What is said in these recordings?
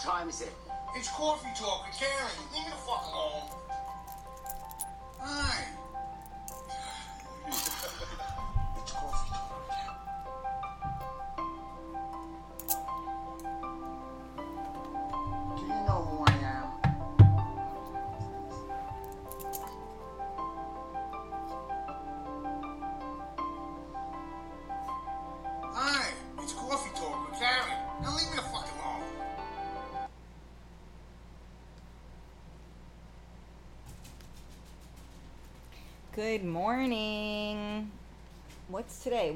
time is it? It's coffee talk with Karen. Leave me the fuck alone.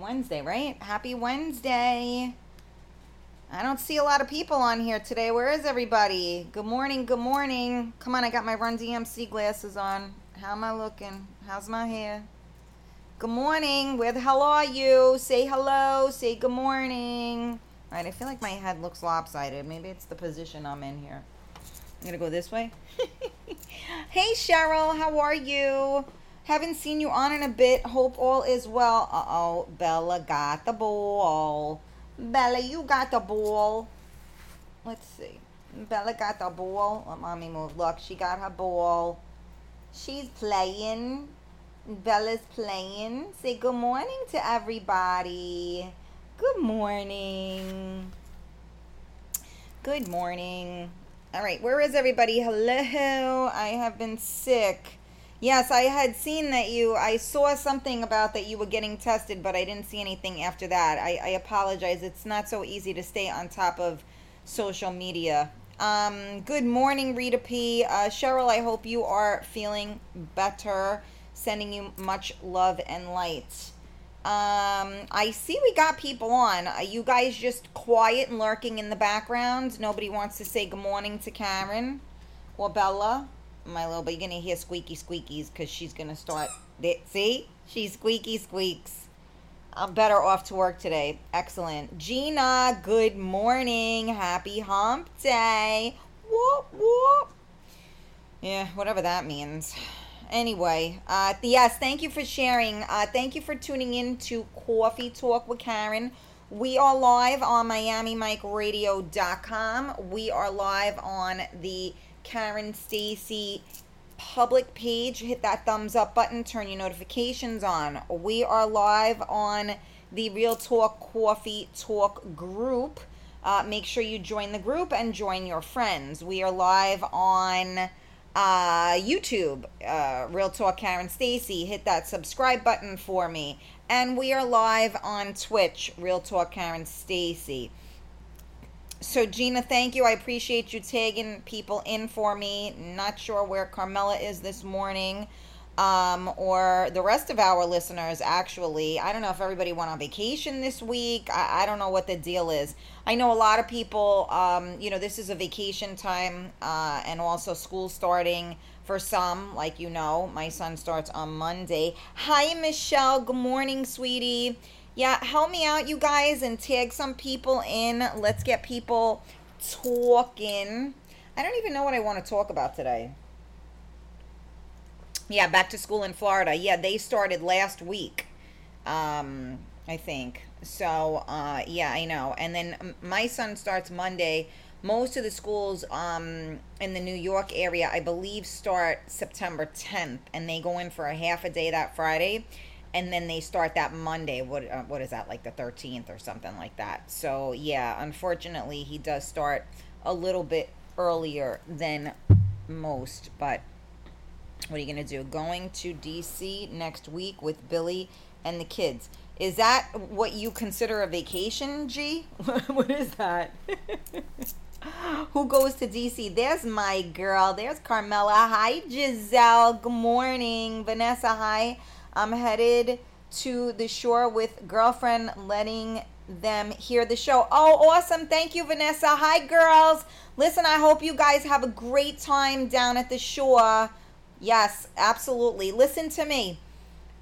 Wednesday, right? Happy Wednesday. I don't see a lot of people on here today. Where is everybody? Good morning, good morning. Come on, I got my Run DMC glasses on. How am I looking? How's my hair? Good morning. Where the hell are you? Say hello. Say good morning. All right, I feel like my head looks lopsided. Maybe it's the position I'm in here. I'm gonna go this way. hey Cheryl, how are you? Haven't seen you on in a bit. Hope all is well. Uh oh, Bella got the ball. Bella, you got the ball. Let's see. Bella got the ball. Let mommy move. Look, she got her ball. She's playing. Bella's playing. Say good morning to everybody. Good morning. Good morning. All right, where is everybody? Hello. I have been sick. Yes, I had seen that you. I saw something about that you were getting tested, but I didn't see anything after that. I, I apologize. It's not so easy to stay on top of social media. Um, good morning, Rita P. Uh, Cheryl, I hope you are feeling better. Sending you much love and light. Um, I see we got people on. Are you guys just quiet and lurking in the background? Nobody wants to say good morning to Karen or Bella? My little, but you're gonna hear squeaky squeakies because she's gonna start. See, she's squeaky squeaks. I'm better off to work today. Excellent. Gina, good morning. Happy hump day. Whoop, whoop. Yeah, whatever that means. Anyway, uh, yes, thank you for sharing. Uh, thank you for tuning in to Coffee Talk with Karen. We are live on MiamiMikeRadio.com. We are live on the Karen Stacy public page. Hit that thumbs up button, turn your notifications on. We are live on the Real Talk Coffee Talk group. Uh, make sure you join the group and join your friends. We are live on uh, YouTube, uh, Real Talk Karen Stacy. Hit that subscribe button for me. And we are live on Twitch, Real Talk Karen Stacy. So Gina, thank you. I appreciate you tagging people in for me. Not sure where Carmela is this morning, um, or the rest of our listeners. Actually, I don't know if everybody went on vacation this week. I, I don't know what the deal is. I know a lot of people. Um, you know, this is a vacation time, uh, and also school starting for some. Like you know, my son starts on Monday. Hi, Michelle. Good morning, sweetie. Yeah, help me out, you guys, and tag some people in. Let's get people talking. I don't even know what I want to talk about today. Yeah, back to school in Florida. Yeah, they started last week, um, I think. So, uh, yeah, I know. And then my son starts Monday. Most of the schools um, in the New York area, I believe, start September 10th, and they go in for a half a day that Friday and then they start that Monday. What uh, what is that like the 13th or something like that? So yeah, unfortunately, he does start a little bit earlier than most. But what are you gonna do? Going to DC next week with Billy and the kids. Is that what you consider a vacation, G? what is that? Who goes to DC? There's my girl. There's Carmela. Hi, Giselle. Good morning. Vanessa, hi. I'm headed to the shore with girlfriend, letting them hear the show. Oh, awesome. Thank you, Vanessa. Hi, girls. Listen, I hope you guys have a great time down at the shore. Yes, absolutely. Listen to me.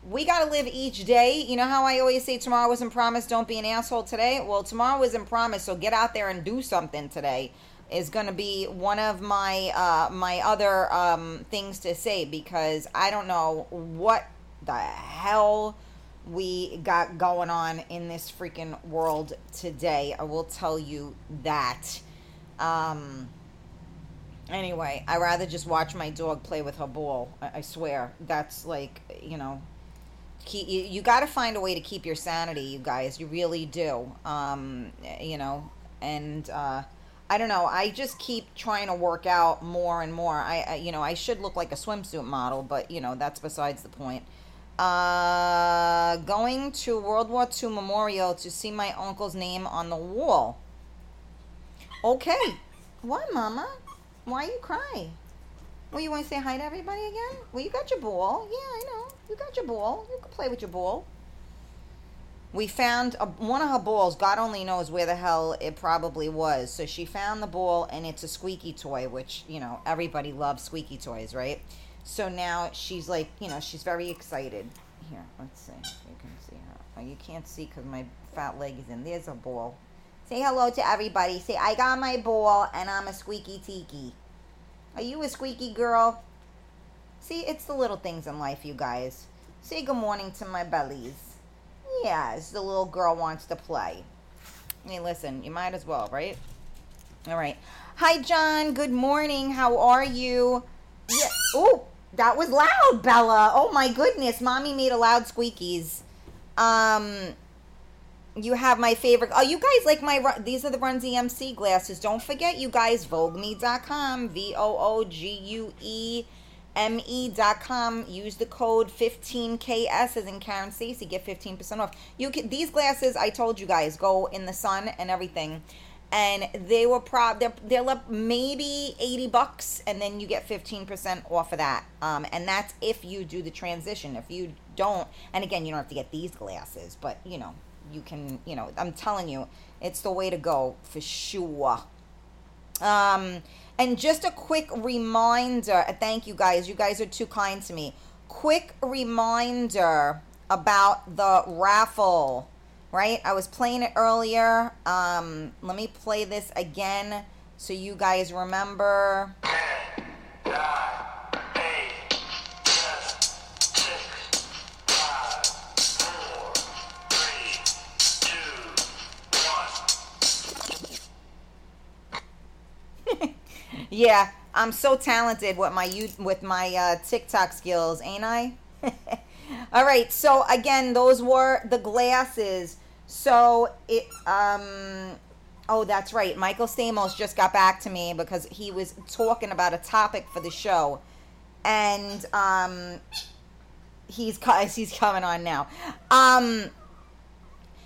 We got to live each day. You know how I always say tomorrow wasn't promised, don't be an asshole today? Well, tomorrow wasn't promised, so get out there and do something today is going to be one of my uh, my other um, things to say because I don't know what the hell we got going on in this freaking world today. I will tell you that. Um. Anyway, I rather just watch my dog play with her ball. I, I swear, that's like you know, keep, you you got to find a way to keep your sanity, you guys. You really do. Um, you know, and uh, I don't know. I just keep trying to work out more and more. I, I you know I should look like a swimsuit model, but you know that's besides the point. Uh, going to World War II Memorial to see my uncle's name on the wall. Okay. What, Mama? Why you cry? Well, you want to say hi to everybody again? Well, you got your ball. Yeah, I know. You got your ball. You can play with your ball. We found a, one of her balls. God only knows where the hell it probably was. So she found the ball, and it's a squeaky toy, which, you know, everybody loves squeaky toys, right? So now she's like, you know, she's very excited. Here, let's see if you can see her. Oh, you can't see because my fat leg is in. There's a ball. Say hello to everybody. Say, I got my ball and I'm a squeaky tiki. Are you a squeaky girl? See, it's the little things in life, you guys. Say good morning to my bellies. Yes, the little girl wants to play. Hey, listen, you might as well, right? All right. Hi, John. Good morning. How are you? Yeah. Oh, that was loud, Bella. Oh my goodness, mommy made a loud squeakies. Um, you have my favorite. Oh, you guys like my. These are the Run DMC glasses. Don't forget, you guys, VoogueMe.com. V O O G U E M E.com. Use the code 15KS as in Karen Stacy. Get 15% off. You can, These glasses, I told you guys, go in the sun and everything. And they were prob they're they're up maybe 80 bucks and then you get 15% off of that. Um, and that's if you do the transition. If you don't, and again, you don't have to get these glasses, but you know, you can, you know, I'm telling you, it's the way to go for sure. Um, and just a quick reminder, thank you guys. You guys are too kind to me. Quick reminder about the raffle, right? I was playing it earlier. Um, let me play this again so you guys remember. Yeah, I'm so talented with my with my uh, TikTok skills, ain't I? All right. So again, those were the glasses. So it um oh that's right. Michael Stamos just got back to me because he was talking about a topic for the show, and um he's he's coming on now. Um.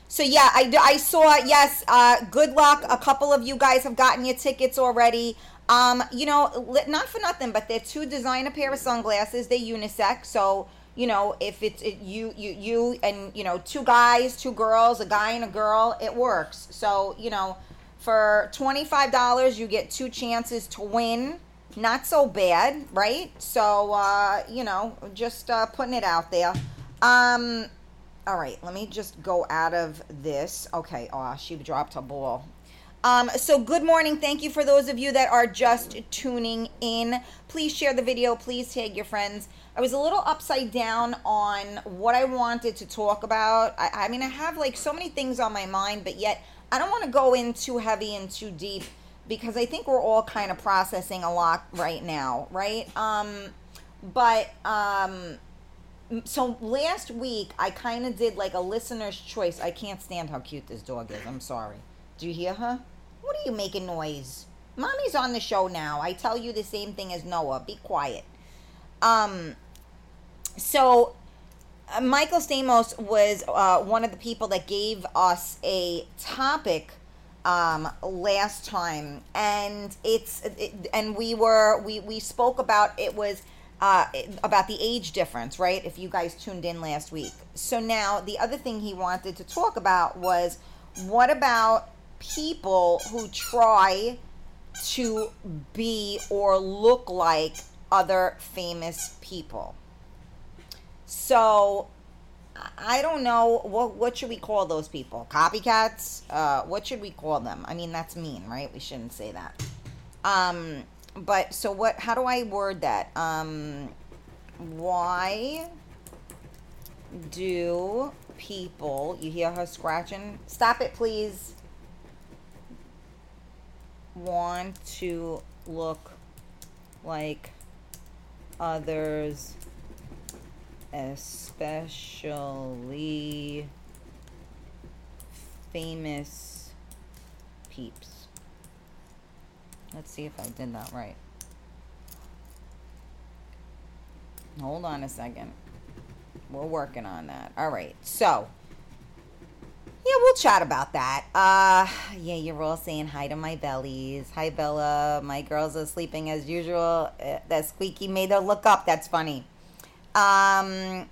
So yeah, I, I saw yes. Uh, good luck. A couple of you guys have gotten your tickets already. Um, you know, not for nothing, but they're two designer pair of sunglasses. They're unisex, so you know if it's it, you you you and you know two guys, two girls, a guy and a girl, it works. So you know, for twenty five dollars, you get two chances to win. Not so bad, right? So uh, you know, just uh, putting it out there. Um, all right, let me just go out of this. Okay, oh, she dropped her ball. Um, so, good morning. Thank you for those of you that are just tuning in. Please share the video. Please tag your friends. I was a little upside down on what I wanted to talk about. I, I mean, I have like so many things on my mind, but yet I don't want to go in too heavy and too deep because I think we're all kind of processing a lot right now, right? Um, but um, so last week I kind of did like a listener's choice. I can't stand how cute this dog is. I'm sorry. Do you hear her? What are you making noise? Mommy's on the show now. I tell you the same thing as Noah. Be quiet. Um, so uh, Michael Stamos was uh, one of the people that gave us a topic um, last time, and it's it, and we were we we spoke about it was uh, about the age difference, right? If you guys tuned in last week. So now the other thing he wanted to talk about was what about people who try to be or look like other famous people. So I don't know what what should we call those people? Copycats? Uh, what should we call them? I mean, that's mean, right? We shouldn't say that. Um, but so what? How do I word that? Um, why do people? You hear her scratching? Stop it, please. want to look like others, especially famous peeps. Let's see if I did that right. Hold on a second. We're working on that. All right. So, yeah, we'll chat about that. Uh, yeah, you're all saying hi to my bellies. Hi, Bella. My girls are sleeping as usual. Uh, that squeaky made her look up. That's funny. Um,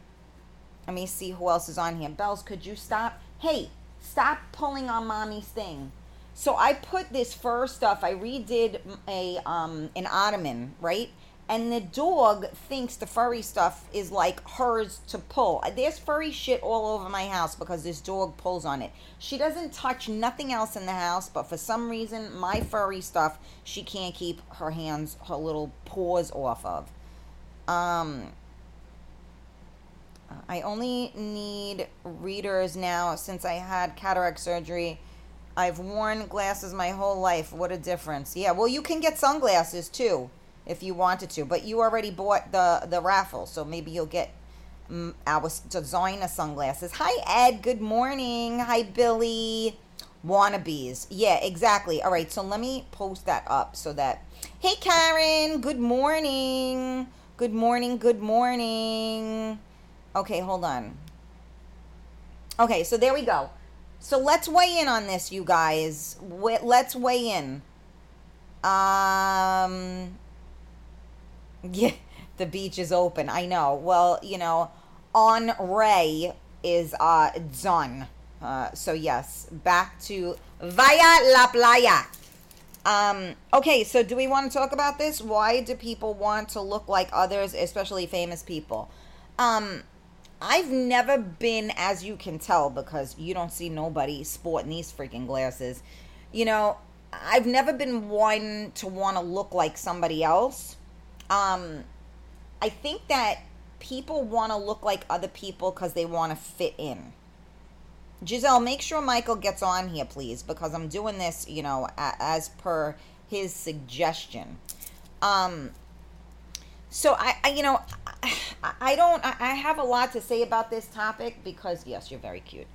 let me see who else is on here. Bells, could you stop? Hey, stop pulling on mommy's thing. So I put this fur stuff. I redid a um an ottoman, right? and the dog thinks the furry stuff is like hers to pull. There's furry shit all over my house because this dog pulls on it. She doesn't touch nothing else in the house, but for some reason, my furry stuff, she can't keep her hands, her little paws off of. Um, I only need readers now since I had cataract surgery. I've worn glasses my whole life. What a difference. Yeah, well, you can get sunglasses too if you wanted to. But you already bought the the raffle, so maybe you'll get um, our designer sunglasses. Hi Ed, good morning. Hi Billy. Wannabes. Yeah, exactly. All right, so let me post that up so that. Hey Karen, good morning. Good morning. Good morning. Okay, hold on. Okay, so there we go. So let's weigh in on this, you guys. Let's weigh in. Um, yeah, the beach is open. I know. Well, you know, on Ray is uh done. Uh, so yes, back to Vaya la Playa. Um, okay, so do we want to talk about this? Why do people want to look like others, especially famous people? Um, I've never been, as you can tell, because you don't see nobody sporting these freaking glasses. You know, I've never been one to want to look like somebody else um, I think that people want to look like other people because they want to fit in. Giselle, make sure Michael gets on here, please, because I'm doing this, you know, as per his suggestion. Um, so I, I you know, I, I don't, I have a lot to say about this topic because yes, you're very cute.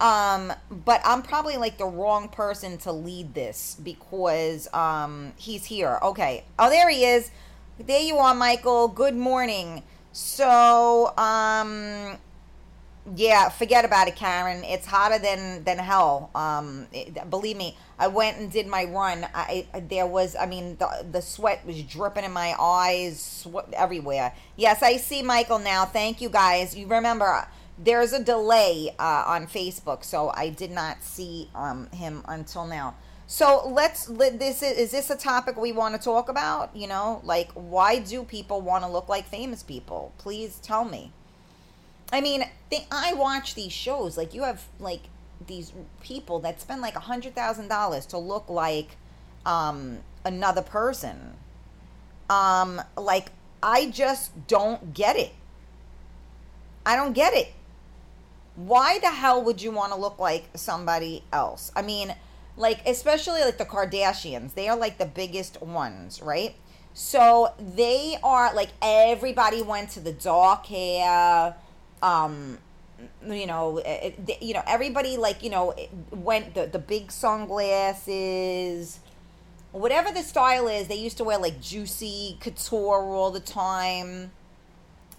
Um, but I'm probably like the wrong person to lead this because um he's here. Okay. Oh, there he is. There you are, Michael. Good morning. So, um, yeah, forget about it, Karen. It's hotter than than hell. Um, it, believe me, I went and did my run. I there was, I mean, the the sweat was dripping in my eyes, sweat everywhere. Yes, I see Michael now. Thank you, guys. You remember there's a delay uh, on Facebook, so I did not see um him until now. So let's let this is, is this a topic we want to talk about? You know, like why do people want to look like famous people? Please tell me. I mean, they, I watch these shows. Like you have like these people that spend like a hundred thousand dollars to look like um, another person. Um, like I just don't get it. I don't get it. Why the hell would you want to look like somebody else? I mean like especially like the Kardashians, they are like the biggest ones, right? So they are like everybody went to the dark hair, um, you know, it, you know everybody like you know went the the big sunglasses, whatever the style is. They used to wear like juicy couture all the time,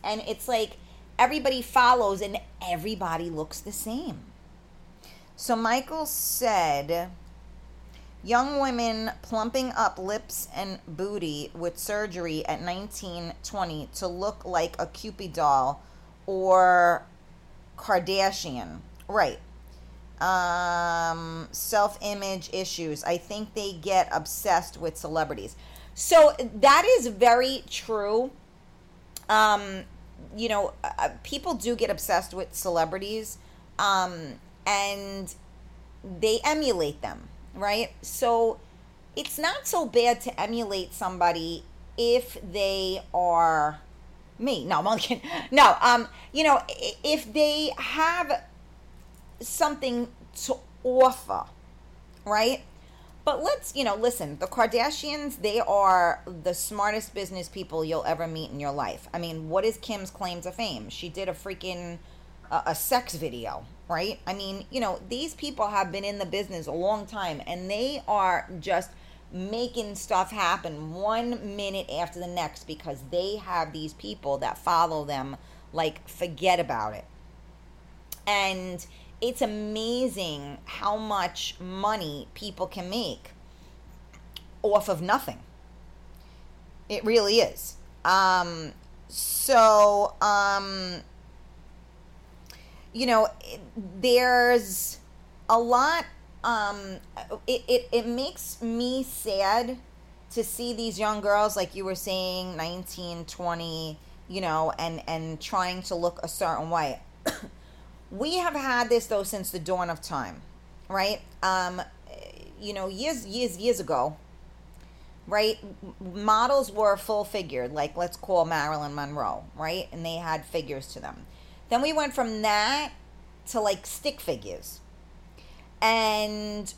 and it's like everybody follows and everybody looks the same. So Michael said Young women plumping up lips and booty with surgery at 19, 20 to look like a Cupid doll or Kardashian. Right. Um, Self image issues. I think they get obsessed with celebrities. So that is very true. Um, you know, uh, people do get obsessed with celebrities um, and they emulate them right? So it's not so bad to emulate somebody if they are me. No, I'm kidding. No, um, you know, if they have something to offer, right? But let's, you know, listen, the Kardashians, they are the smartest business people you'll ever meet in your life. I mean, what is Kim's claim to fame? She did a freaking uh, a sex video, right? I mean, you know, these people have been in the business a long time and they are just making stuff happen one minute after the next because they have these people that follow them like forget about it. And it's amazing how much money people can make off of nothing. It really is. Um, so, um, you know, there's a lot. Um, it, it, it makes me sad to see these young girls, like you were saying, 19, 20, you know, and, and trying to look a certain way. we have had this though since the dawn of time, right? Um, you know, years, years, years ago, right? Models were full figured, like let's call Marilyn Monroe, right? And they had figures to them. Then we went from that to like stick figures. And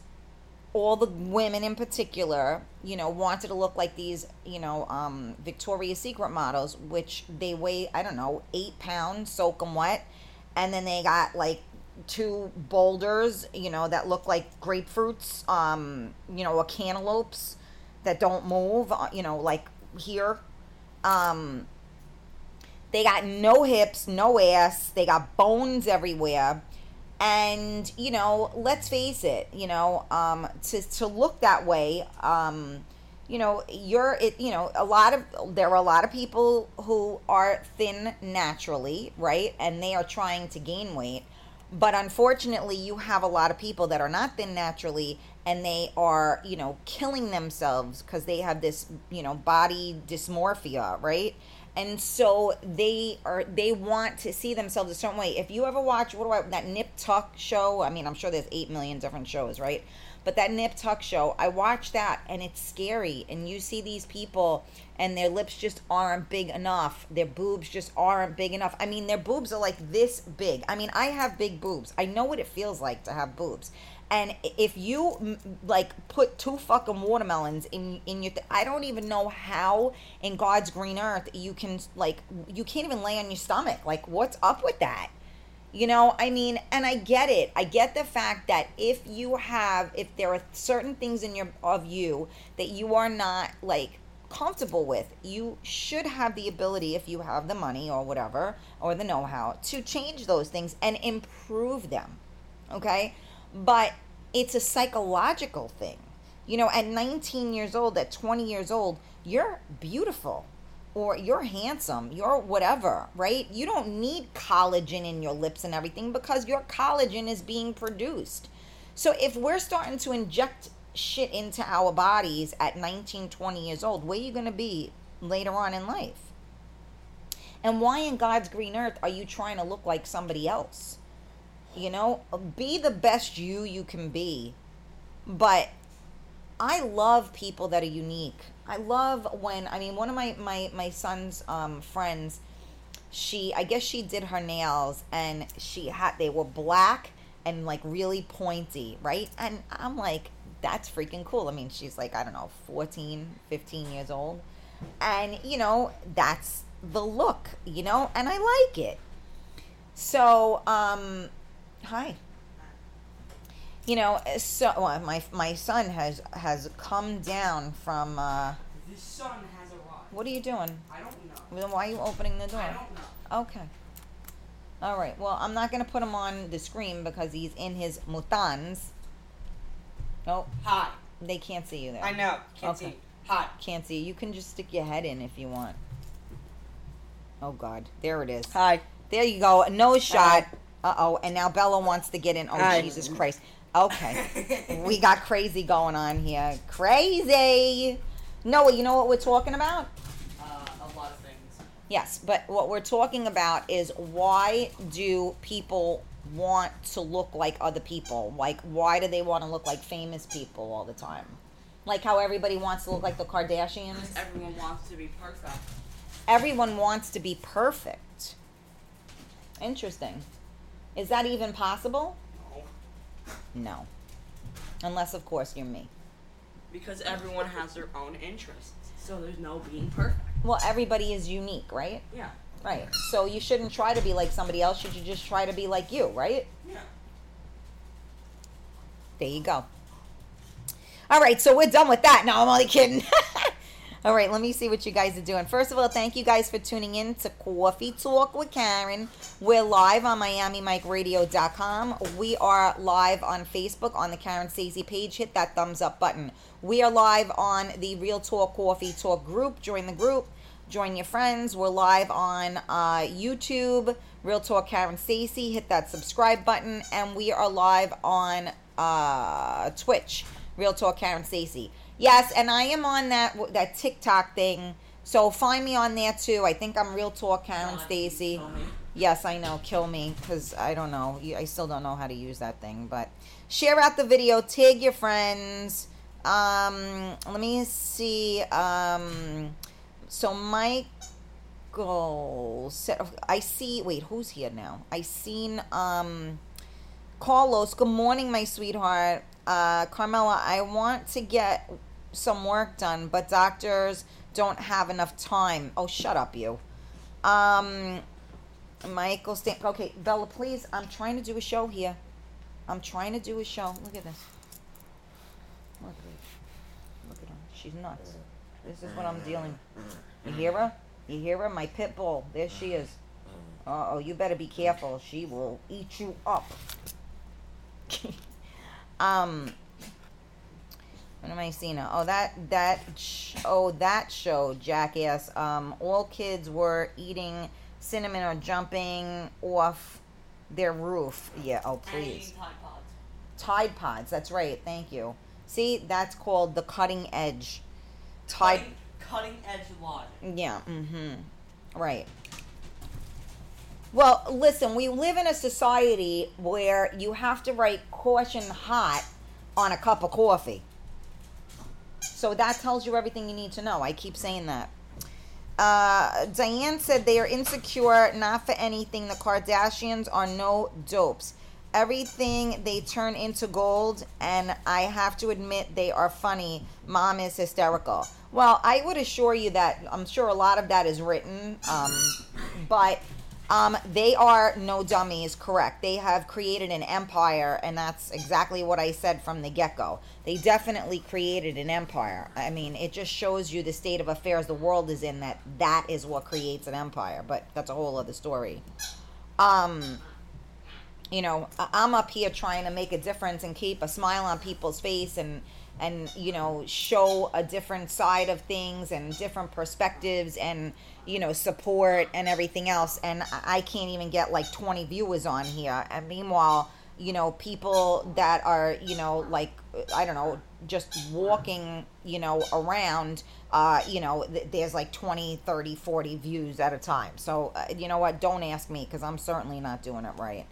all the women in particular, you know, wanted to look like these, you know, um, Victoria's Secret models, which they weigh, I don't know, eight pounds, soak them wet and then they got like two boulders, you know, that look like grapefruits, um, you know, or cantaloupes that don't move, uh, you know, like here. Um, they got no hips, no ass. They got bones everywhere. And, you know, let's face it, you know, um, to, to look that way, um, you know you're it you know a lot of there are a lot of people who are thin naturally right? And they are trying to gain weight. But unfortunately you have a lot of people that are not thin naturally and they are you know killing themselves because they have this you know body dysmorphia right and so they are they want to see themselves a certain way if you ever watch what do i that nip tuck show i mean i'm sure there's 8 million different shows right but that Nip Tuck show, I watch that and it's scary. And you see these people and their lips just aren't big enough. Their boobs just aren't big enough. I mean, their boobs are like this big. I mean, I have big boobs. I know what it feels like to have boobs. And if you like put two fucking watermelons in in your, th- I don't even know how in God's green earth you can like you can't even lay on your stomach. Like, what's up with that? You know, I mean, and I get it. I get the fact that if you have, if there are certain things in your, of you that you are not like comfortable with, you should have the ability, if you have the money or whatever, or the know how, to change those things and improve them. Okay? But it's a psychological thing. You know, at 19 years old, at 20 years old, you're beautiful or you're handsome, you're whatever, right? You don't need collagen in your lips and everything because your collagen is being produced. So if we're starting to inject shit into our bodies at 19, 20 years old, where are you going to be later on in life? And why in God's green earth are you trying to look like somebody else? You know, be the best you you can be. But I love people that are unique. I love when I mean one of my my my son's um, friends. She I guess she did her nails and she had they were black and like really pointy, right? And I'm like that's freaking cool. I mean, she's like I don't know, 14, 15 years old. And you know, that's the look, you know, and I like it. So, um hi you know, so well, my my son has has come down from. Uh, This son has arrived. what are you doing? I don't know. Then why are you opening the door? I don't know. Okay. All right. Well, I'm not gonna put him on the screen because he's in his mutans. Oh, Hi. they can't see you there. I know. Can't Okay. see. Hi. Can't see. You can just stick your head in if you want. Oh God, there it is. Hi. There you go. A nose shot. Hi. Uh oh. And now Bella wants to get in. Oh Hi. Jesus Christ. Okay. we got crazy going on here. Crazy. Noah, you know what we're talking about? Uh, a lot of things. Yes, but what we're talking about is why do people want to look like other people? Like, why do they want to look like famous people all the time? Like how everybody wants to look like the Kardashians? Everyone wants to be perfect. Everyone wants to be perfect. Interesting. Is that even possible? No. No. Unless, of course, you're me. Because everyone has their own interests. So there's no being perfect. Well, everybody is unique, right? Yeah. Right. So you shouldn't try to be like somebody else. Should You should just try to be like you, right? Yeah. There you go. All right, so we're done with that. No, I'm only kidding. all right, let me see what you guys are doing. First of all, thank you guys for tuning in to Coffee Talk with Karen. We're live on MiamiMikeRadio.com. We are live on Facebook on the Karen Stacey page. Hit that thumbs up button. We are live on the Real Talk Coffee Talk group. Join the group. Join your friends. We're live on uh, YouTube, Real Talk Karen Stacey. Hit that subscribe button, and we are live on uh, Twitch, Real Talk Karen Stacey. Yes, and I am on that that TikTok thing. So find me on there too. I think I'm Real Talk Karen kill me. Yes, I know. Kill me because I don't know. I still don't know how to use that thing. But share out the video. Tag your friends. Um, let me see. Um, so Michael said, I see. Wait, who's here now? I seen um, Carlos. Good morning, my sweetheart. Uh, Carmela, I want to get some work done, but doctors don't have enough time. Oh, shut up, you. Um, Michael Stan. Okay, Bella, please. I'm trying to do a show here. I'm trying to do a show. Look at this. Look at her. Look at her. She's nuts. This is what I'm dealing. You hear her? You hear her? My pit bull. There she is. Uh oh, you better be careful. She will eat you up. um. What am I seeing? now? Oh, that that sh- oh that show, Jackass. Um, all kids were eating cinnamon or jumping off their roof. Yeah. Oh, please. Tide Pods. Tide Pods. That's right. Thank you. See, that's called the cutting edge. Tide. Cutting, cutting edge logic. Yeah. Mm-hmm. Right. Well, listen. We live in a society where you have to write caution hot on a cup of coffee. So that tells you everything you need to know. I keep saying that. Uh, Diane said they are insecure, not for anything. The Kardashians are no dopes. Everything they turn into gold, and I have to admit they are funny. Mom is hysterical. Well, I would assure you that I'm sure a lot of that is written, um, but um, they are no dummies, correct. They have created an empire, and that's exactly what I said from the get go. They definitely created an empire. I mean, it just shows you the state of affairs the world is in that that is what creates an empire, but that's a whole other story. Um, you know, I'm up here trying to make a difference and keep a smile on people's face and and you know show a different side of things and different perspectives and you know support and everything else and I- can't even get like 20 viewers on here and meanwhile you know people that are you know like I don't know just walking you know around uh you know th- there's like 20 30 40 views at a time so uh, you know what don't ask me because I'm certainly not doing it right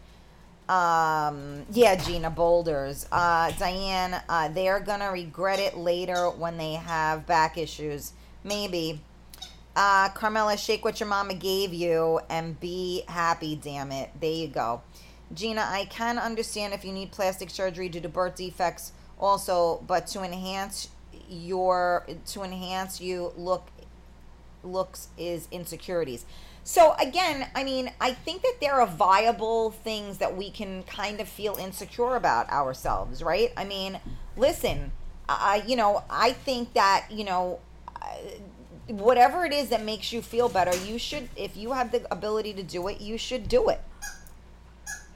um, yeah, Gina Boulders. Uh, Diane, uh, they're gonna regret it later when they have back issues. Maybe. Uh, Carmela, shake what your mama gave you and be happy, damn it. There you go. Gina, I can understand if you need plastic surgery due to birth defects also, but to enhance your to enhance you look looks is insecurities. So again, I mean, I think that there are viable things that we can kind of feel insecure about ourselves, right? I mean, listen, I you know, I think that, you know, whatever it is that makes you feel better, you should if you have the ability to do it, you should do it.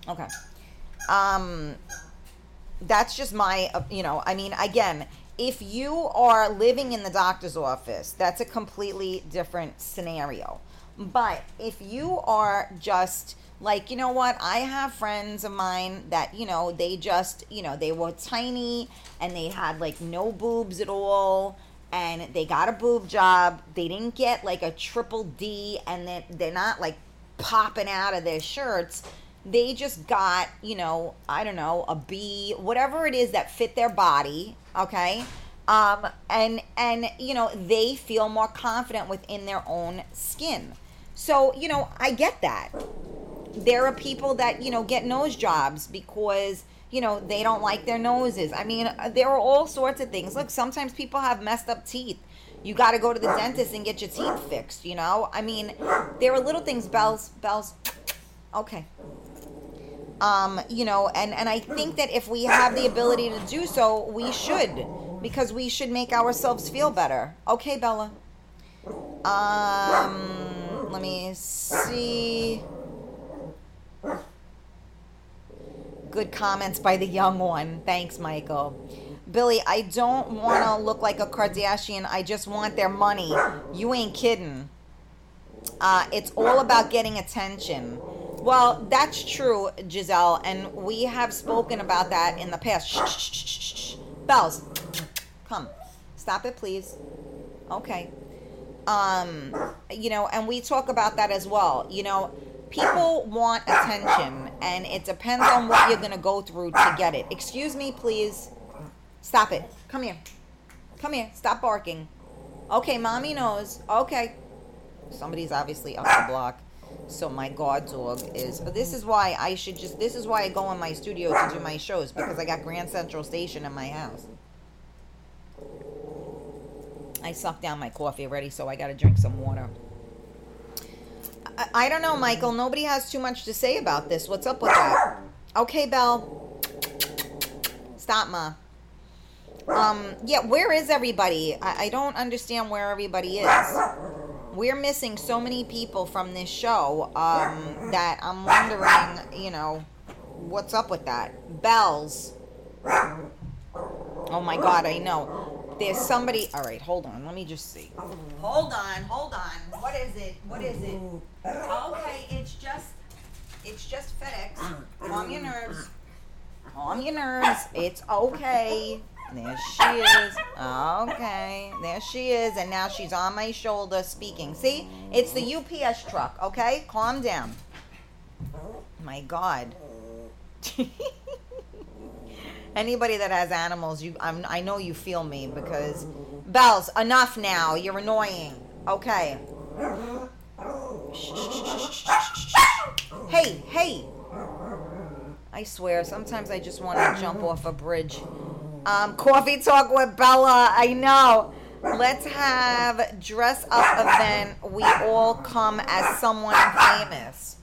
Okay. Um that's just my you know i mean again if you are living in the doctor's office that's a completely different scenario but if you are just like you know what i have friends of mine that you know they just you know they were tiny and they had like no boobs at all and they got a boob job. They didn't get like a triple d and then they're not like popping out of their shirts. They just got you know i don't know a b whatever it is that fit their body okay? Um and and you know they feel more confident within their own skin. So you know i get that. There are people that, you know, get nose jobs because, you know, they don't like their noses. I mean, uh, there are all sorts of things. Look, sometimes people have messed up teeth. You got to go to the dentist and get your teeth fixed, you know? I mean, there are little things, bells, bells. Okay. Um, you know, and and I think that if we have the ability to do so, we should because we should make ourselves feel better. Okay, Bella. Um, let me see. Good comments by the young one. Thanks, Michael. Billy, I don't want to look like a Kardashian. I just want their money. You ain't kidding. Uh, it's all about getting attention. Well, that's true, Giselle, and we have spoken about that in the past. Shh, shh, shh, shh. Bells, come. Stop it, please. Okay. Um, you know, and we talk about that as well. You know, people want attention, and it depends on what you're going to go through to get it. Excuse me, please. Stop it. Come here. Come here. Stop barking. Okay, mommy knows. Okay. Somebody's obviously up the block. So my guard dog is. This is why I should just. This is why I go in my studio to do my shows because I got Grand Central Station in my house. I sucked down my coffee already, so I got to drink some water. I, don't know, Michael. Nobody has too much to say about this. What's up with that? Okay, Belle. Stop, ma. Um, yeah, where is everybody? I, I don't understand where everybody is. We're missing so many people from this show um, that I'm wondering, you know, what's up with that. Bells. Oh my God, I know. There's somebody. All right, hold on. Let me just see. Hold on, hold on. What is it? What is it? Okay, it's just, it's just FedEx. Calm your nerves. Calm your nerves. It's okay. There she is. Okay, there she is, and now she's on my shoulder speaking. See, it's the UPS truck. Okay, calm down. My God. Anybody that has animals, you, I'm, I know you feel me because bells. Enough now. You're annoying. Okay. Hey, hey. I swear, sometimes I just want to jump off a bridge. Um, coffee talk with Bella. I know. Let's have dress up event. We all come as someone famous.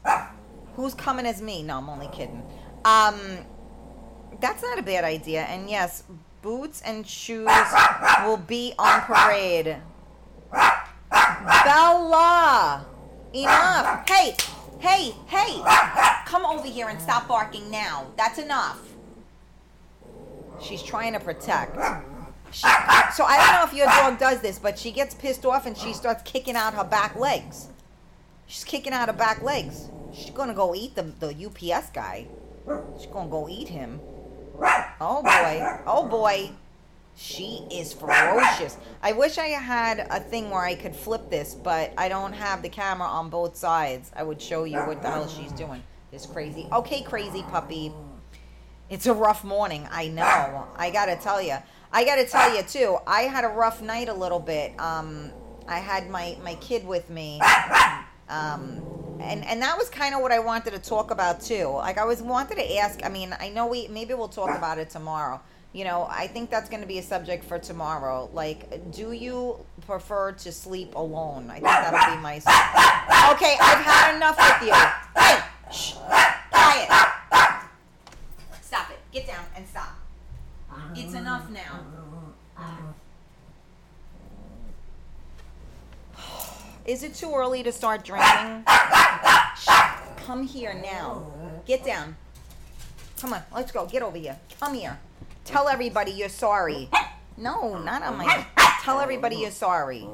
Who's coming as me? No, I'm only kidding. Um, that's not a bad idea. And yes, boots and shoes will be on parade. Bella, enough. Hey, hey, hey, come over here and stop barking now. That's enough. She's trying to protect. She, so I don't know if your dog does this, but she gets pissed off and she starts kicking out her back legs. She's kicking out her back legs. She's gonna go eat the, the UPS guy. She's gonna go eat him. Oh boy. Oh boy. She is ferocious. I wish I had a thing where I could flip this, but I don't have the camera on both sides. I would show you what the hell she's doing. This crazy. Okay, crazy puppy. It's a rough morning. I know. I gotta tell you. I gotta tell you too. I had a rough night a little bit. Um, I had my my kid with me. Um, and and that was kind of what I wanted to talk about too. Like I was wanted to ask. I mean, I know we maybe we'll talk about it tomorrow. You know, I think that's going to be a subject for tomorrow. Like, do you prefer to sleep alone? I think that'll be my. Okay, I've had enough with you. Hey, shh, quiet. Stop it. Get down and stop. It's enough now. Is it too early to start drinking? Come here now. Get down. Come on, let's go. Get over here. Come here. Tell everybody you're sorry. No, not on my. Tell everybody you're sorry.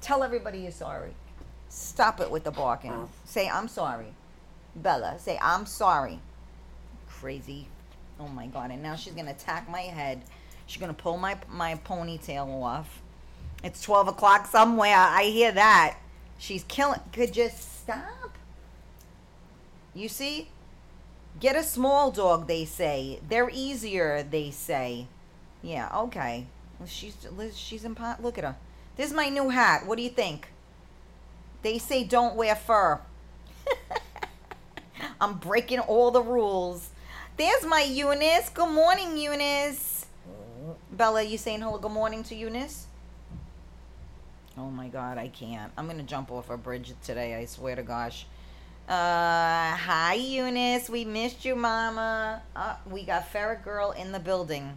Tell everybody you're sorry. Stop it with the barking. Say, I'm sorry. Bella, say, I'm sorry. Crazy. Oh my God. And now she's going to attack my head. She's going to pull my, my ponytail off. It's 12 o'clock somewhere. I hear that. She's killing. Could just stop. You see? Get a small dog, they say. They're easier, they say. Yeah, okay. She's she's in pot. Look at her. This is my new hat. What do you think? They say don't wear fur. I'm breaking all the rules. There's my Eunice. Good morning, Eunice. Bella, you saying hello? Good morning to Eunice. Oh my God, I can't. I'm gonna jump off a bridge today. I swear to gosh. Uh, hi Eunice. We missed you, Mama. Uh, we got Ferret Girl in the building.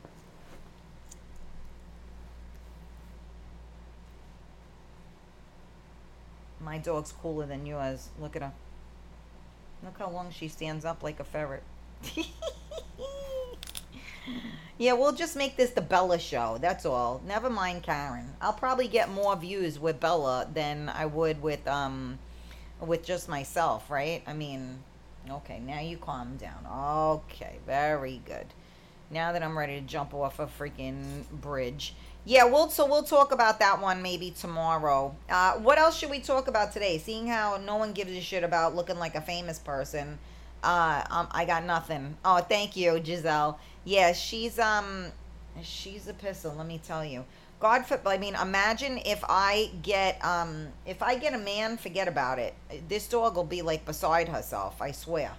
My dog's cooler than yours. Look at her. Look how long she stands up like a ferret. yeah, we'll just make this the Bella show. That's all. Never mind Karen. I'll probably get more views with Bella than I would with um with just myself, right? I mean, okay, now you calm down. Okay, very good. Now that I'm ready to jump off a freaking bridge. Yeah, we'll so we'll talk about that one maybe tomorrow. Uh, what else should we talk about today? Seeing how no one gives a shit about looking like a famous person, uh, um, I got nothing. Oh, thank you, Giselle. Yeah, she's um, she's a pistol. Let me tell you. God, for, I mean, imagine if I get um, if I get a man, forget about it. This dog will be like beside herself. I swear.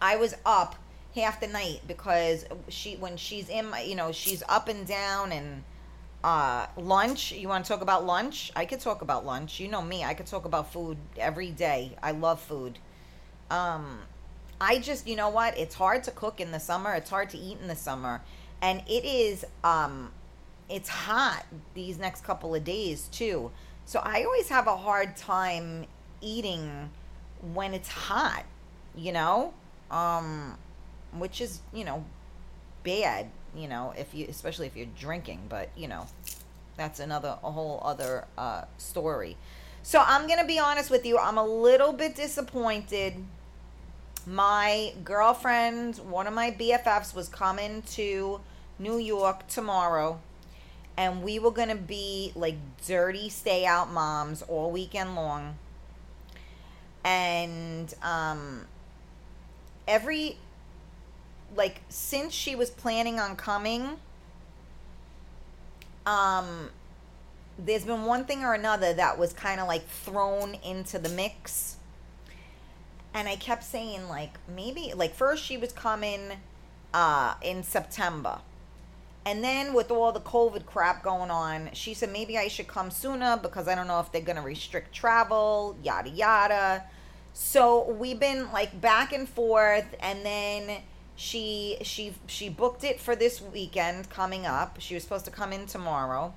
I was up half the night because she when she's in my you know she's up and down and uh lunch you want to talk about lunch i could talk about lunch you know me i could talk about food every day i love food um i just you know what? It's hard to cook in the summer. It's hard to eat in the summer. And it is um it's hot these next couple of days too. So i always have a hard time eating when it's hot you know? Um which is you know bad you know if you especially if you're drinking but you know that's another a whole other uh, story. So i'm gonna be honest with you i'm a little bit disappointed my girlfriend one of my bffs was coming to new york tomorrow and we were gonna be like dirty stay out moms all weekend long. And um every like since she was planning on coming um there's been one thing or another that was kind of like thrown into the mix and i kept saying like maybe like first she was coming uh in september. And then with all the covid crap going on she said maybe i should come sooner because i don't know if they're going to restrict travel yada yada. So we've been like back and forth. And then she she she booked it for this weekend coming up. She was supposed to come in tomorrow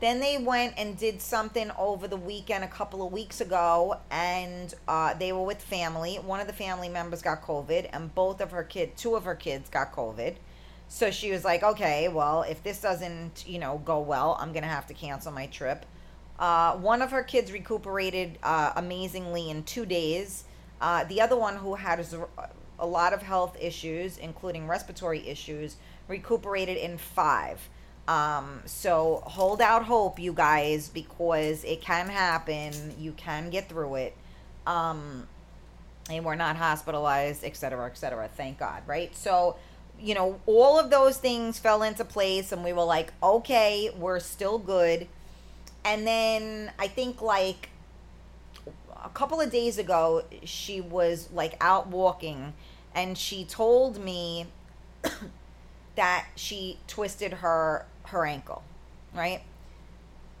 then they went and did something over the weekend a couple of weeks ago and uh, they were with family. One of the family members got covid and both of her kids two of her kids got covid. So she was like okay well if this doesn't you know go well i'm gonna have to cancel my trip. Uh, one of her kids recuperated uh, amazingly in two days. Uh, the other one who had a lot of health issues, including respiratory issues, recuperated in five. Um, so hold out hope, you guys, because it can happen. You can get through it. Um, and we're not hospitalized, et cetera, et cetera. Thank God, right? So, you know, all of those things fell into place, and we were like, okay, we're still good. And then I think like a couple of days ago, she was like out walking and she told me that she twisted her her ankle, right?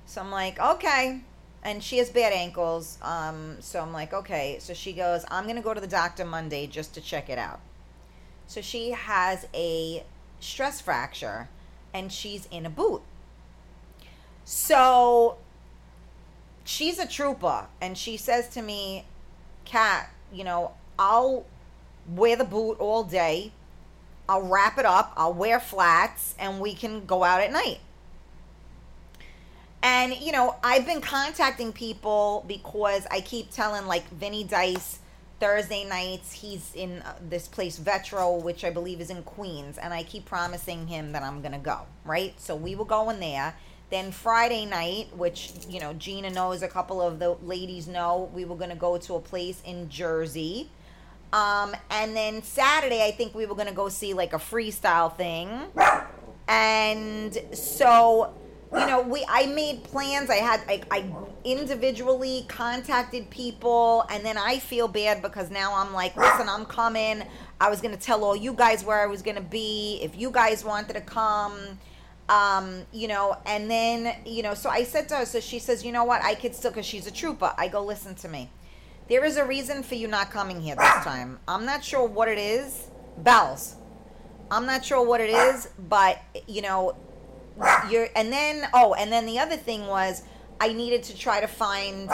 So I'm like, okay. And she has bad ankles. Um, so I'm like, okay. So she goes, I'm gonna go to the doctor Monday just to check it out. So she has a stress fracture and she's in a boot. So she's a trooper and she says to me, Kat, you know, I'll wear the boot all day. I'll wrap it up. I'll wear flats and we can go out at night. And, you know, I've been contacting people because I keep telling, like, Vinny Dice Thursday nights, he's in uh, this place, Vetro, which I believe is in Queens. And I keep promising him that I'm going to go, right? So we were going there. Then Friday night, which, you know, Gina knows, a couple of the ladies know, we were going to go to a place in Jersey. Um, and then Saturday, I think we were going to go see like a freestyle thing. And so you know, we I made plans. I had I, I individually contacted people, and then I feel bad because now I'm like, listen, I'm coming. I was gonna tell all you guys where I was gonna be if you guys wanted to come. Um, you know, and then you know, so I said to her, so she says, you know what, I could still, cause she's a trooper. I go, listen to me. There is a reason for you not coming here this time. I'm not sure what it is. Bells. I'm not sure what it is, but you know, you're and then oh, and then the other thing was I needed to try to find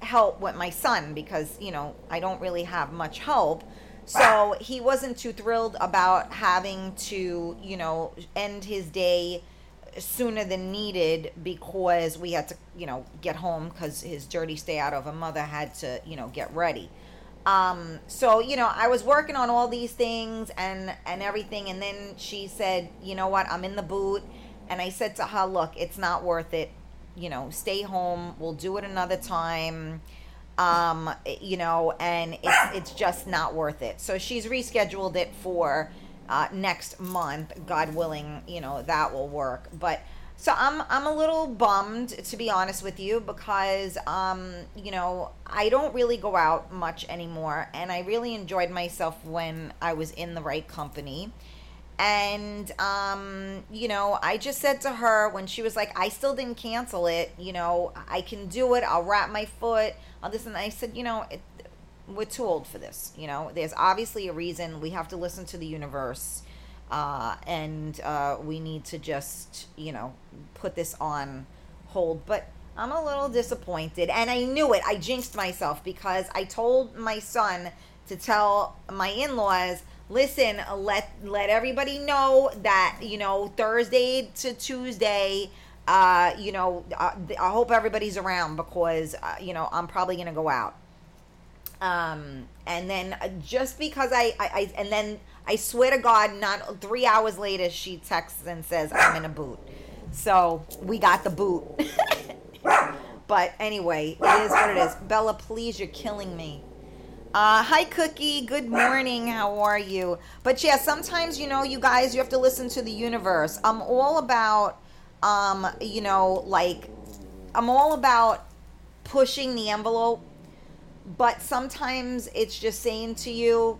help with my son because, you know, I don't really have much help. So he wasn't too thrilled about having to, you know, end his day sooner than needed because we had to, you know, get home because his dirty stay out of a mother had to, you know, get ready. Um, so you know, I was working on all these things and and everything, and then she said, you know what, I'm in the boot, and I said to her, look, it's not worth it. You know, stay home. We'll do it another time. Um, you know, and it's it's just not worth it. So she's rescheduled it for uh, next month, God willing. You know that will work, but. So I'm I'm a little bummed to be honest with you because um you know I don't really go out much anymore and I really enjoyed myself when I was in the right company. And um you know I just said to her when she was like I still didn't cancel it, you know, I can do it. I'll wrap my foot on this and I said, you know, it, we're too old for this, you know. There's obviously a reason. We have to listen to the universe uh, and uh, we need to just you know put this on hold. But i'm a little disappointed and i knew it. I jinxed myself because i told my son to tell my in-laws listen let let everybody know that you know thursday to tuesday uh, you know uh, i hope everybody's around because uh, you know i'm probably gonna go out um and then uh, just because I, I i and then I swear to God, not three hours later, she texts and says, I'm in a boot. So we got the boot. but anyway, it is what it is. Bella, please, you're killing me. Uh, hi, Cookie. Good morning. How are you? But yeah, sometimes, you know, you guys, you have to listen to the universe. I'm all about, um, you know, like, I'm all about pushing the envelope. But sometimes it's just saying to you,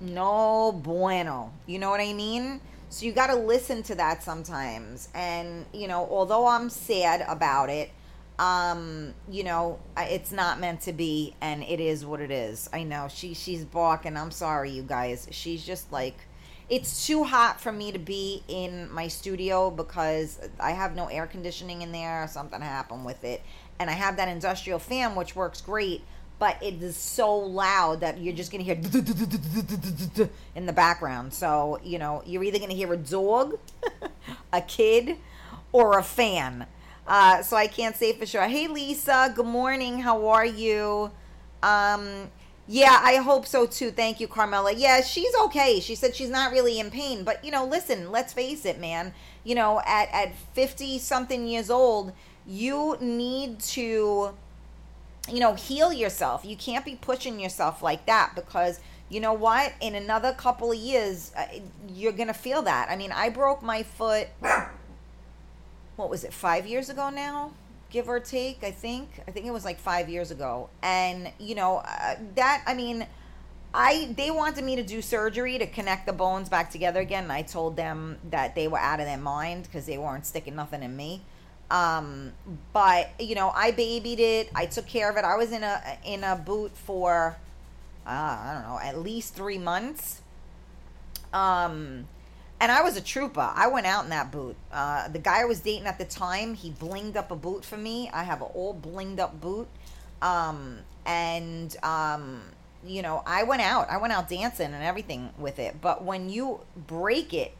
no bueno. You know what I mean? So you got to listen to that sometimes. And, you know, although I'm sad about it, um, you know, it's not meant to be and it is what it is. I know she she's balking. I'm sorry you guys. She's just like it's too hot for me to be in my studio because I have no air conditioning in there. Something happened with it. And I have that industrial fan which works great, but it is so loud that you're just gonna hear in the background. So you know you're either gonna hear a dog, a kid, or a fan. Uh, so I can't say for sure. Hey Lisa, good morning. How are you? Um, yeah, I hope so too. Thank you, Carmela. Yeah, she's okay. She said she's not really in pain, but you know, listen, let's face it, man. You know, at at 50 something years old, you need to you know, heal yourself. You can't be pushing yourself like that because you know what? In another couple of years, uh, you're going to feel that. I mean, I broke my foot, what was it, five years ago now? Give or take, I think. I think it was like five years ago. And, you know, uh, that, I mean, I they wanted me to do surgery to connect the bones back together again. And I told them that they were out of their mind because they weren't sticking nothing in me. Um, but you know, I babied it. I took care of it. I was in a in a boot for uh, I don't know, at least three months. Um, and I was a trooper. I went out in that boot. Uh, the guy I was dating at the time, he blinged up a boot for me. I have an all blinged up boot. Um, and um, you know, I went out. I went out dancing and everything with it. But when you break it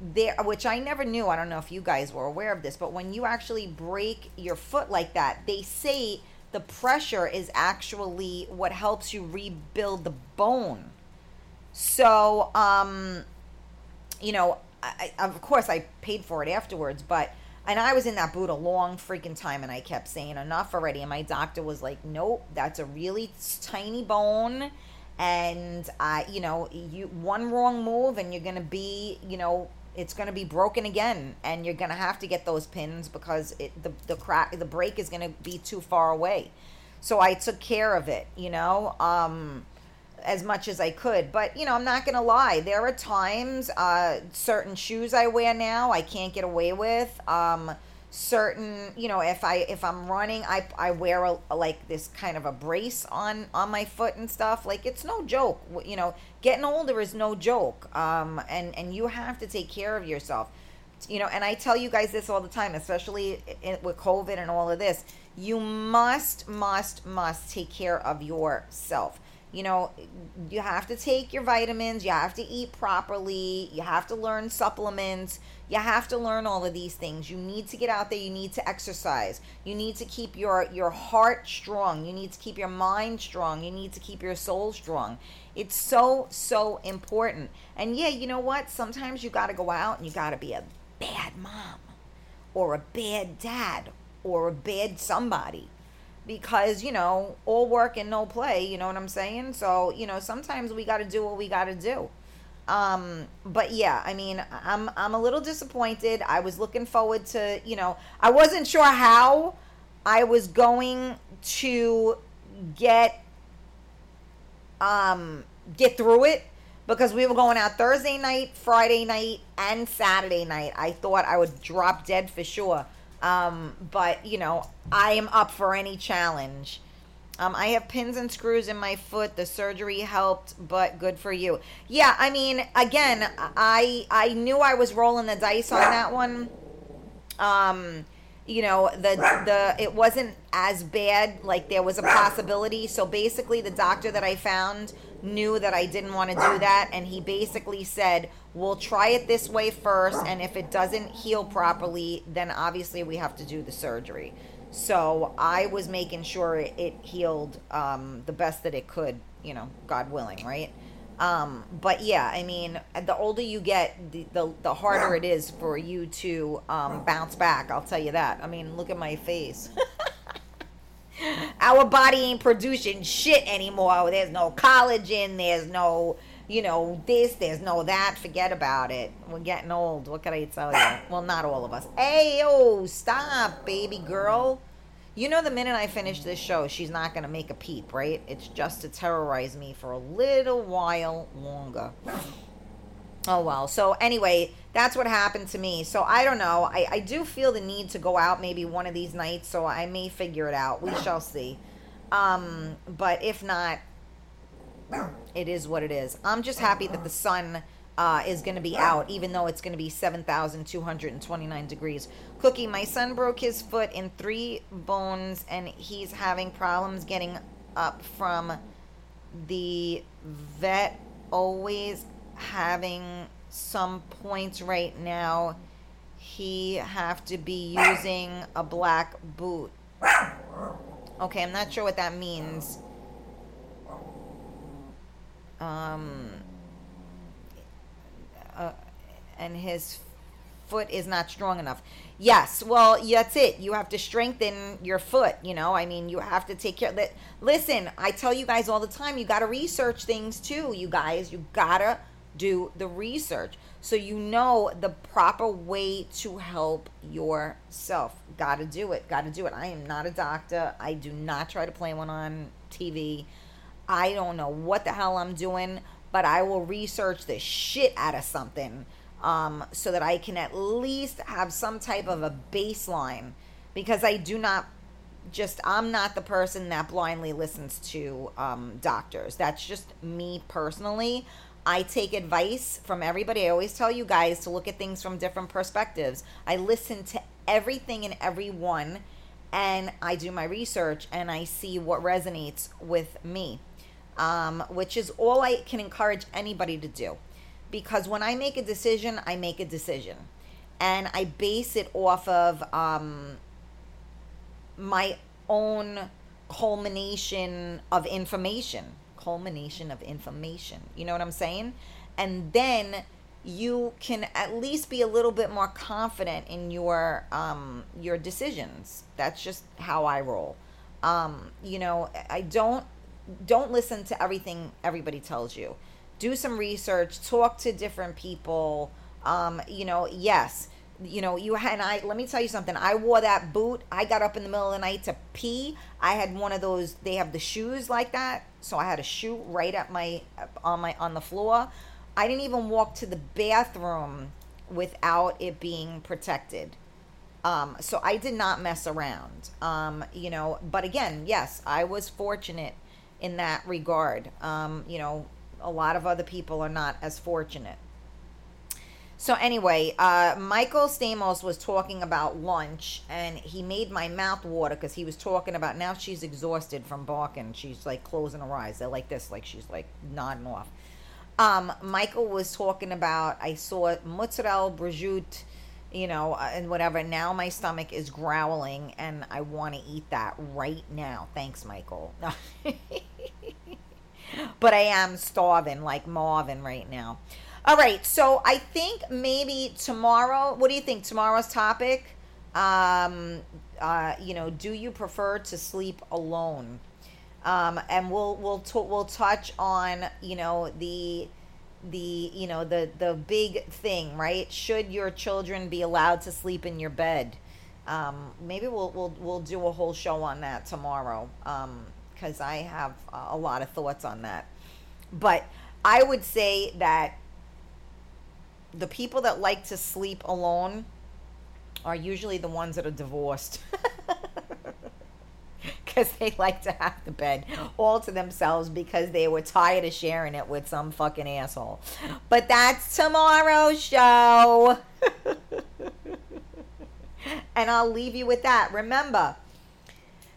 there which I never knew. I don't know if you guys were aware of this, but when you actually break your foot like that, they say the pressure is actually what helps you rebuild the bone. So, um, you know, I, of course I paid for it afterwards, but and I was in that boot a long freaking time, and I kept saying enough already, and my doctor was like, "Nope, that's a really tiny bone." and uh, you know you one wrong move and you're gonna be you know it's going to be broken again and you're going to have to get those pins because it the the crack the break is going to be too far away so i took care of it you know um as much as I could. But you know, I'm not gonna lie. There are times, uh, certain shoes I wear now I can't get away with. Um, certain, you know, if I if I'm running, I I wear a, like this kind of a brace on on my foot and stuff. Like it's no joke. You know, getting older is no joke. Um, and and you have to take care of yourself. You know, and I tell you guys this all the time, especially in, with COVID and all of this. You must, must, must take care of yourself you know, you have to take your vitamins, you have to eat properly, you have to learn supplements, you have to learn all of these things. You need to get out there, you need to exercise. You need to keep your your heart strong, you need to keep your mind strong, you need to keep your soul strong. It's so so important. And yeah, you know what? Sometimes you got to go out and you got to be a bad mom or a bad dad or a bad somebody because you know all work and no play you know what i'm saying so you know sometimes we got to do what we got to do um but yeah i mean i'm i'm a little disappointed i was looking forward to you know i wasn't sure how i was going to get um get through it because we were going out Thursday night, Friday night, and Saturday night. I thought I would drop dead for sure. Um, but you know, I am up for any challenge. Um, I have pins and screws in my foot. The surgery helped, but good for you. Yeah, I mean, again, I I knew I was rolling the dice on that one. Um, you know, the the it wasn't as bad. Like there was a possibility. So basically, the doctor that I found knew that I didn't want to do that, and he basically said, "We'll try it this way first, and if it doesn't heal properly, then obviously we have to do the surgery." So I was making sure it healed um, the best that it could, you know, God willing, right? Um, but yeah, I mean, the older you get, the, the, the harder it is for you to um, bounce back. I'll tell you that. I mean, look at my face. Our body ain't producing shit anymore. There's no collagen. There's no, you know, this. There's no that. Forget about it. We're getting old. What can I tell you? Well, not all of us. Hey, oh, stop, baby girl. You know, the minute I finish this show, she's not going to make a peep, right? It's just to terrorize me for a little while longer. Oh, well. So, anyway, that's what happened to me. So, I don't know. I, I do feel the need to go out maybe one of these nights, so I may figure it out. We shall see. Um, but if not, it is what it is. I'm just happy that the sun uh, is going to be out, even though it's going to be 7,229 degrees. Cookie, my son broke his foot in three bones, and he's having problems getting up from the vet. Always having some points right now. He have to be using a black boot. Okay, I'm not sure what that means. Um, uh, and his foot is not strong enough. Yes, well, that's it. You have to strengthen your foot. You know, I mean, you have to take care. That listen, I tell you guys all the time. You got to research things too. You guys, you gotta do the research so you know the proper way to help yourself. Got to do it. Got to do it. I am not a doctor. I do not try to play one on TV. I don't know what the hell I'm doing but I will research the shit out of something um, so that I can at least have some type of a baseline because I do not just, I'm not the person that blindly listens to um, doctors. That's just me personally. I take advice from everybody. I always tell you guys to look at things from different perspectives. I listen to everything and everyone and I do my research and I see what resonates with me um, which is all I can encourage anybody to do. Because when I make a decision, I make a decision. And I base it off of um, my own culmination of information. Culmination of information. You know what I'm saying? And then you can at least be a little bit more confident in your um, your decisions. That's just how I roll. Um, you know, I don't don't listen to everything everybody tells you. Do some research, talk to different people. Um, you know, yes, you know, you and I. Let me tell you something. I wore that boot. I got up in the middle of the night to pee. I had one of those. They have the shoes like that, so I had a shoe right at my on my on the floor. I didn't even walk to the bathroom without it being protected. Um, so I did not mess around. Um, you know, but again, yes, I was fortunate in that regard. Um, you know, a lot of other people are not as fortunate. So anyway, uh, Michael Stamos was talking about lunch, and he made my mouth water because he was talking about now she's exhausted from barking. She's like closing her eyes. They're like this, like she's like nodding off. Um, Michael was talking about I saw mozzarella prosciutto, you know, uh, and whatever. Now my stomach is growling, and I want to eat that right now. Thanks, Michael. but I am starving like Marvin right now. All right, so I think maybe tomorrow. What do you think? Tomorrow's topic. Um, uh, you know, do you prefer to sleep alone? Um, and we'll we'll t- we'll touch on you know the the you know the the big thing right should your children be allowed to sleep in your bed um, maybe we'll we'll we'll do a whole show on that tomorrow because I have a lot of thoughts on that but I would say that the people that like to sleep alone are usually the ones that are divorced. Because they like to have the bed all to themselves because they were tired of sharing it with some fucking asshole. But that's tomorrow's show. and I'll leave you with that. Remember,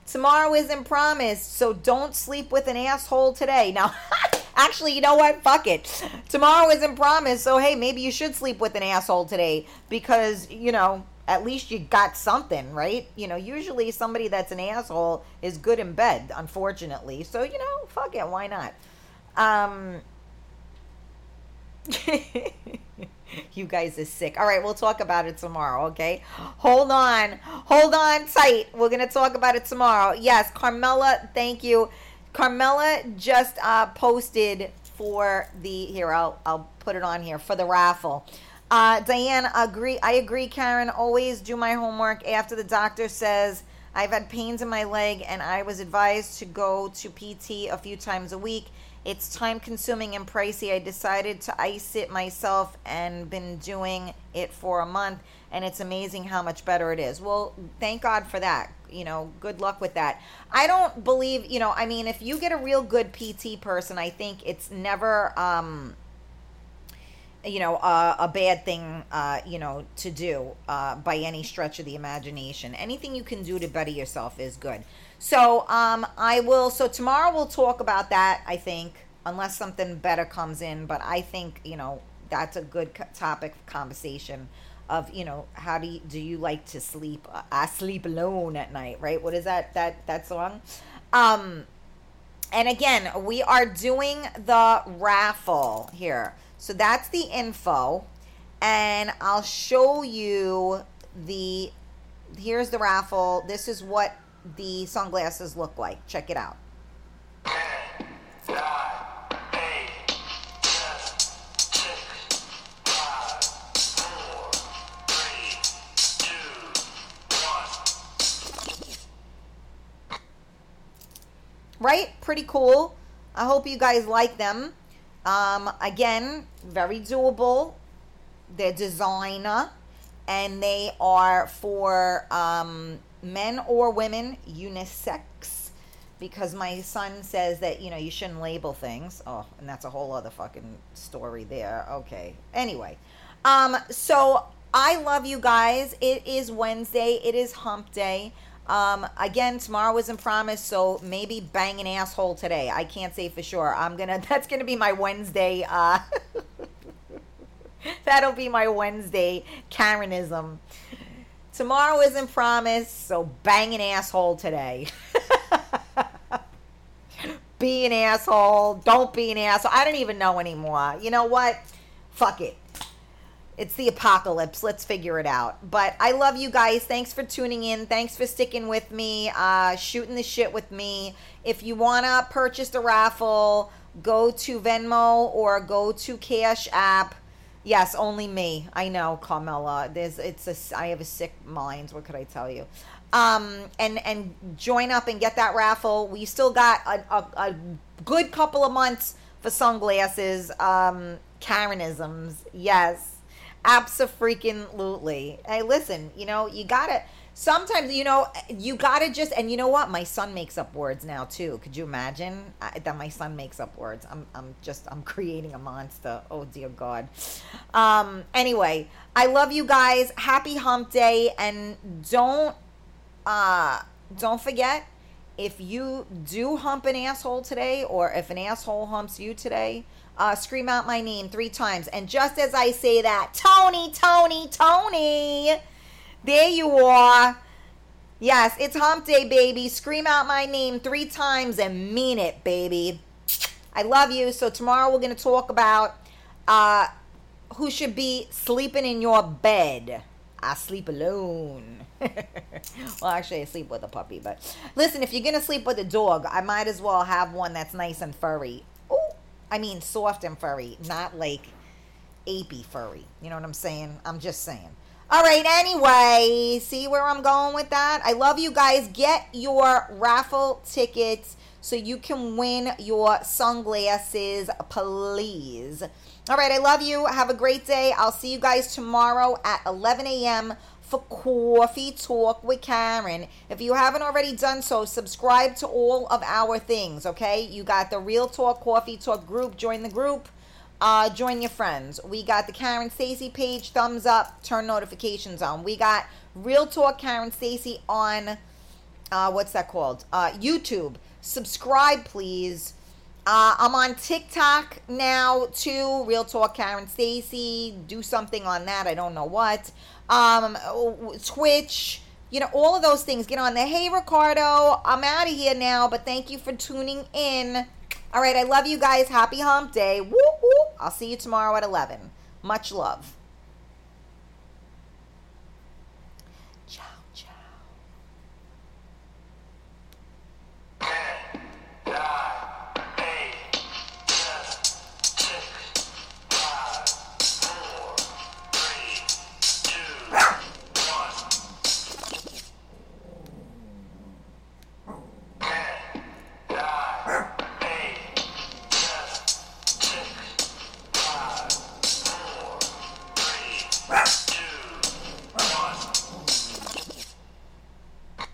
tomorrow isn't promised, so don't sleep with an asshole today. Now, Actually, you know what? Fuck it. Tomorrow isn't promised, so hey, maybe you should sleep with an asshole today because, you know, at least you got something, right? You know, usually somebody that's an asshole is good in bed, unfortunately. So, you know, fuck it, why not? Um you guys are sick. All right, we'll talk about it tomorrow, okay? Hold on. Hold on tight. We're going to talk about it tomorrow. Yes, Carmela, thank you. Carmela just uh, posted for the here. I'll I'll put it on here for the raffle. Uh, Diane, agree. I agree, Karen. Always do my homework after the doctor says I've had pains in my leg and I was advised to go to PT a few times a week. It's time consuming and pricey. I decided to ice it myself and been doing it for a month and it's amazing how much better it is. Well, thank God for that. You know, good luck with that. I don't believe, you know, I mean, if you get a real good PT person, I think it's never um you know, uh, a bad thing, uh, you know, to do uh, by any stretch of the imagination. Anything you can do to better yourself is good. So um, I will. So tomorrow we'll talk about that. I think, unless something better comes in, but I think you know that's a good topic of conversation. Of you know, how do you, do you like to sleep? I sleep alone at night, right? What is that that that song? Um, and again, we are doing the raffle here. So that's the info. And I'll show you the here's the raffle. This is what the sunglasses look like. Check it out. Right? Pretty cool. I hope you guys like them. Um, again, very doable. They're designer and they are for um, men or women, unisex. Because my son says that, you know, you shouldn't label things. Oh, and that's a whole other fucking story there. Okay. Anyway. Um, so I love you guys. It is Wednesday. It is hump day. Um, again, tomorrow isn't promised, so maybe bang an asshole today. I can't say for sure. I'm gonna. That's gonna be my Wednesday. Uh, that'll be my Wednesday Karenism. Tomorrow isn't promised, so bang an asshole today. be an asshole. Don't be an asshole. I don't even know anymore. You know what? Fuck it. It's the apocalypse. Let's figure it out. But I love you guys. Thanks for tuning in. Thanks for sticking with me, uh, shooting the shit with me. If you want to purchase the raffle, go to Venmo or go to Cash App. Yes, only me. I know, Carmela. There's it's a I have a sick mind. What could I tell you? Um, and and join up and get that raffle. We still got a, a, a good couple of months for sunglasses. Um, Karenisms, yes, absolutely. Hey, listen, you know you gotta sometimes you know you gotta just and you know what? My son makes up words now too. Could you imagine I, that my son makes up words? I'm i'm just i'm creating a monster. Oh dear god. Um anyway i love you guys. Happy hump day. And don't uh don't forget if you do hump an asshole today or if an asshole humps you today uh, scream out my name three times and just as i say that tony tony tony there you are. Yes, it's hump day, baby. Scream out my name three times and mean it, baby. I love you. So tomorrow we're going to talk about uh, who should be sleeping in your bed. I sleep alone. well, actually, I sleep with a puppy. But listen, if you're going to sleep with a dog, I might as well have one that's nice and furry. I mean, soft and furry, not like apey furry. You know what I'm saying? I'm just saying. All right, anyway, see where I'm going with that? I love you guys. Get your raffle tickets so you can win your sunglasses, please. All right, I love you. Have a great day. I'll see you guys tomorrow at 11 a.m. for Coffee Talk with Karen. If you haven't already done so, subscribe to all of our things, okay? You got the Real Talk Coffee Talk group. Join the group uh, join your friends. We got the Karen Stacy page, thumbs up, turn notifications on. We got Real Talk Karen Stacy on uh, what's that called? Uh, YouTube. Subscribe, please. Uh, I'm on TikTok now too. Real Talk Karen Stacy. Do something on that. I don't know what um, Twitch, you know, all of those things. Get on there. Hey, Ricardo, I'm out of here now, but thank you for tuning in. All right, I love you guys. Happy hump day. Woo woo. I'll see you tomorrow at 11. Much love. Ciao, ciao. Die.